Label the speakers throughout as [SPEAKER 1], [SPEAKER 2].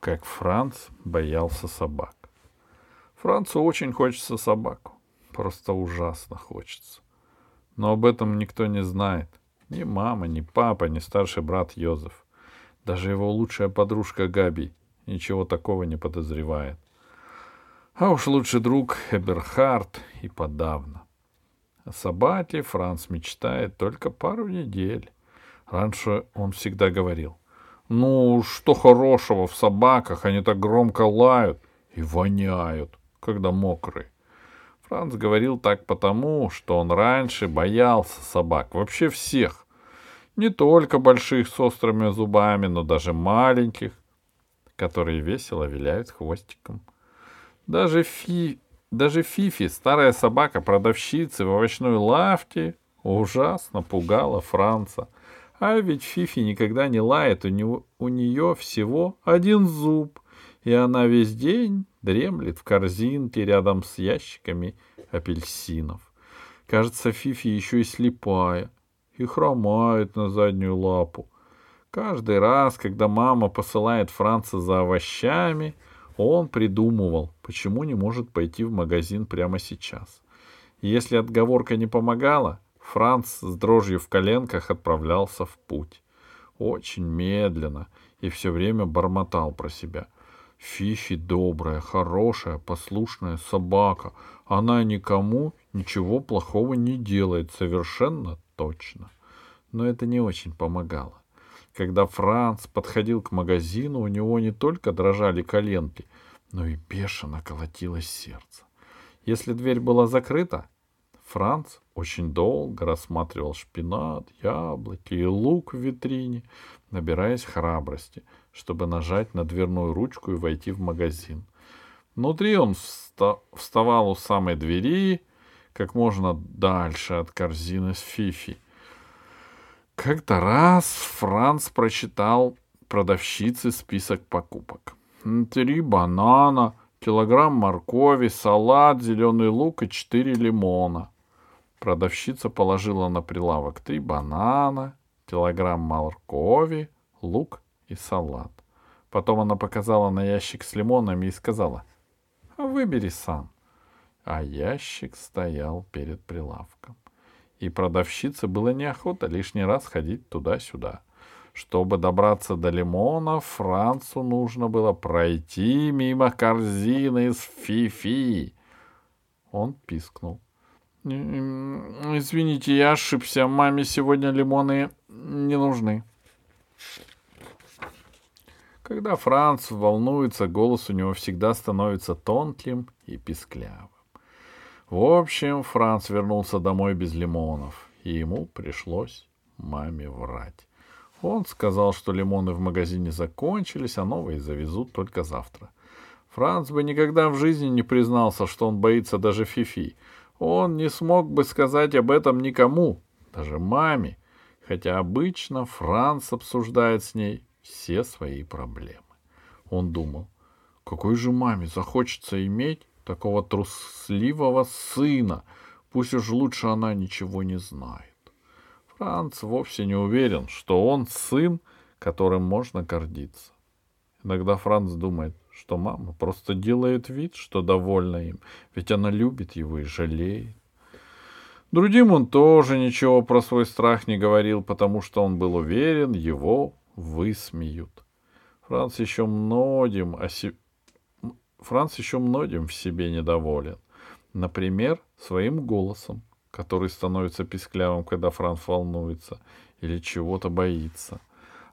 [SPEAKER 1] как Франц боялся собак. Францу очень хочется собаку. Просто ужасно хочется. Но об этом никто не знает. Ни мама, ни папа, ни старший брат Йозеф. Даже его лучшая подружка Габи ничего такого не подозревает. А уж лучший друг Эберхард и подавно. О собаке Франц мечтает только пару недель. Раньше он всегда говорил, ну, что хорошего в собаках, они так громко лают и воняют, когда мокрые. Франц говорил так потому, что он раньше боялся собак, вообще всех. Не только больших с острыми зубами, но даже маленьких, которые весело виляют хвостиком. Даже, Фи... даже Фифи, старая собака продавщицы в овощной лавке, ужасно пугала Франца. А ведь Фифи никогда не лает, у, него... у нее всего один зуб, и она весь день дремлет в корзинке рядом с ящиками апельсинов. Кажется, Фифи еще и слепая и хромает на заднюю лапу. Каждый раз, когда мама посылает Франца за овощами, он придумывал, почему не может пойти в магазин прямо сейчас. Если отговорка не помогала, Франц с дрожью в коленках отправлялся в путь. Очень медленно и все время бормотал про себя — Фифи добрая, хорошая, послушная собака. Она никому ничего плохого не делает, совершенно точно. Но это не очень помогало. Когда Франц подходил к магазину, у него не только дрожали коленки, но и бешено колотилось сердце. Если дверь была закрыта, Франц очень долго рассматривал шпинат, яблоки и лук в витрине, набираясь храбрости — чтобы нажать на дверную ручку и войти в магазин. Внутри он вставал у самой двери, как можно дальше от корзины с Фифи. Как-то раз Франц прочитал продавщице список покупок. Три банана, килограмм моркови, салат, зеленый лук и четыре лимона. Продавщица положила на прилавок три банана, килограмм моркови, лук и салат. Потом она показала на ящик с лимонами и сказала, «А «Выбери сам». А ящик стоял перед прилавком. И продавщице было неохота лишний раз ходить туда-сюда. Чтобы добраться до лимона, Францу нужно было пройти мимо корзины с фифи. Он пискнул. «Извините, я ошибся. Маме сегодня лимоны не нужны». Когда Франц волнуется, голос у него всегда становится тонким и писклявым. В общем, Франц вернулся домой без лимонов, и ему пришлось маме врать. Он сказал, что лимоны в магазине закончились, а новые завезут только завтра. Франц бы никогда в жизни не признался, что он боится даже Фифи. Он не смог бы сказать об этом никому, даже маме, хотя обычно Франц обсуждает с ней все свои проблемы. Он думал, какой же маме захочется иметь такого трусливого сына, пусть уж лучше она ничего не знает. Франц вовсе не уверен, что он сын, которым можно гордиться. Иногда Франц думает, что мама просто делает вид, что довольна им, ведь она любит его и жалеет. Другим он тоже ничего про свой страх не говорил, потому что он был уверен, его высмеют. Франц еще многим, о се... Франц еще многим в себе недоволен. Например, своим голосом, который становится писклявым, когда Франц волнуется или чего-то боится.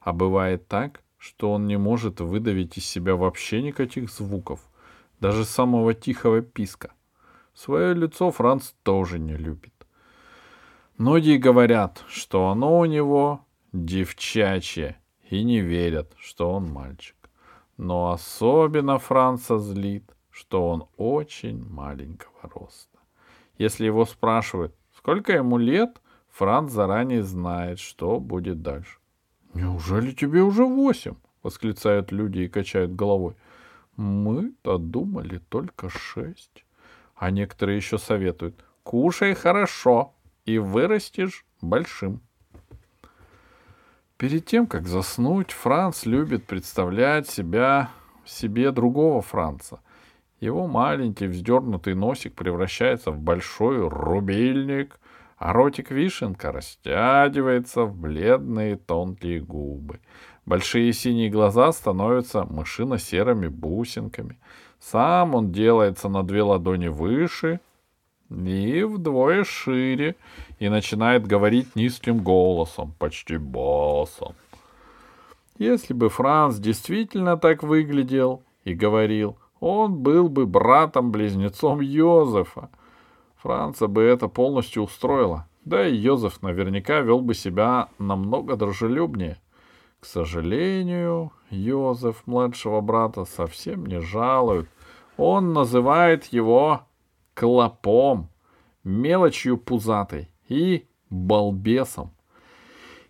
[SPEAKER 1] А бывает так, что он не может выдавить из себя вообще никаких звуков, даже самого тихого писка. Свое лицо Франц тоже не любит. Многие говорят, что оно у него девчачье, и не верят, что он мальчик. Но особенно Франца злит, что он очень маленького роста. Если его спрашивают, сколько ему лет, Франц заранее знает, что будет дальше. «Неужели тебе уже восемь?» — восклицают люди и качают головой. «Мы-то думали только шесть». А некоторые еще советуют. «Кушай хорошо, и вырастешь большим». Перед тем, как заснуть, Франц любит представлять себя себе другого Франца. Его маленький вздернутый носик превращается в большой рубильник, а ротик вишенка растягивается в бледные тонкие губы. Большие синие глаза становятся мышино-серыми бусинками. Сам он делается на две ладони выше и вдвое шире и начинает говорить низким голосом, почти басом. Если бы Франц действительно так выглядел и говорил, он был бы братом-близнецом Йозефа. Франца бы это полностью устроило. Да и Йозеф наверняка вел бы себя намного дружелюбнее. К сожалению, Йозеф младшего брата совсем не жалует. Он называет его клопом, мелочью пузатой и балбесом.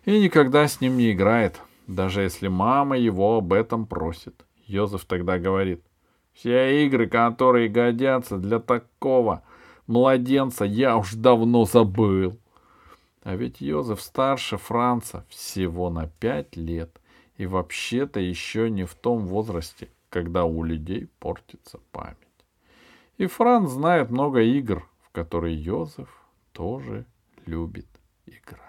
[SPEAKER 1] И никогда с ним не играет, даже если мама его об этом просит. Йозеф тогда говорит, все игры, которые годятся для такого младенца, я уж давно забыл. А ведь Йозеф старше Франца всего на пять лет и вообще-то еще не в том возрасте, когда у людей портится память. И Франц знает много игр, в которые Йозеф тоже любит играть.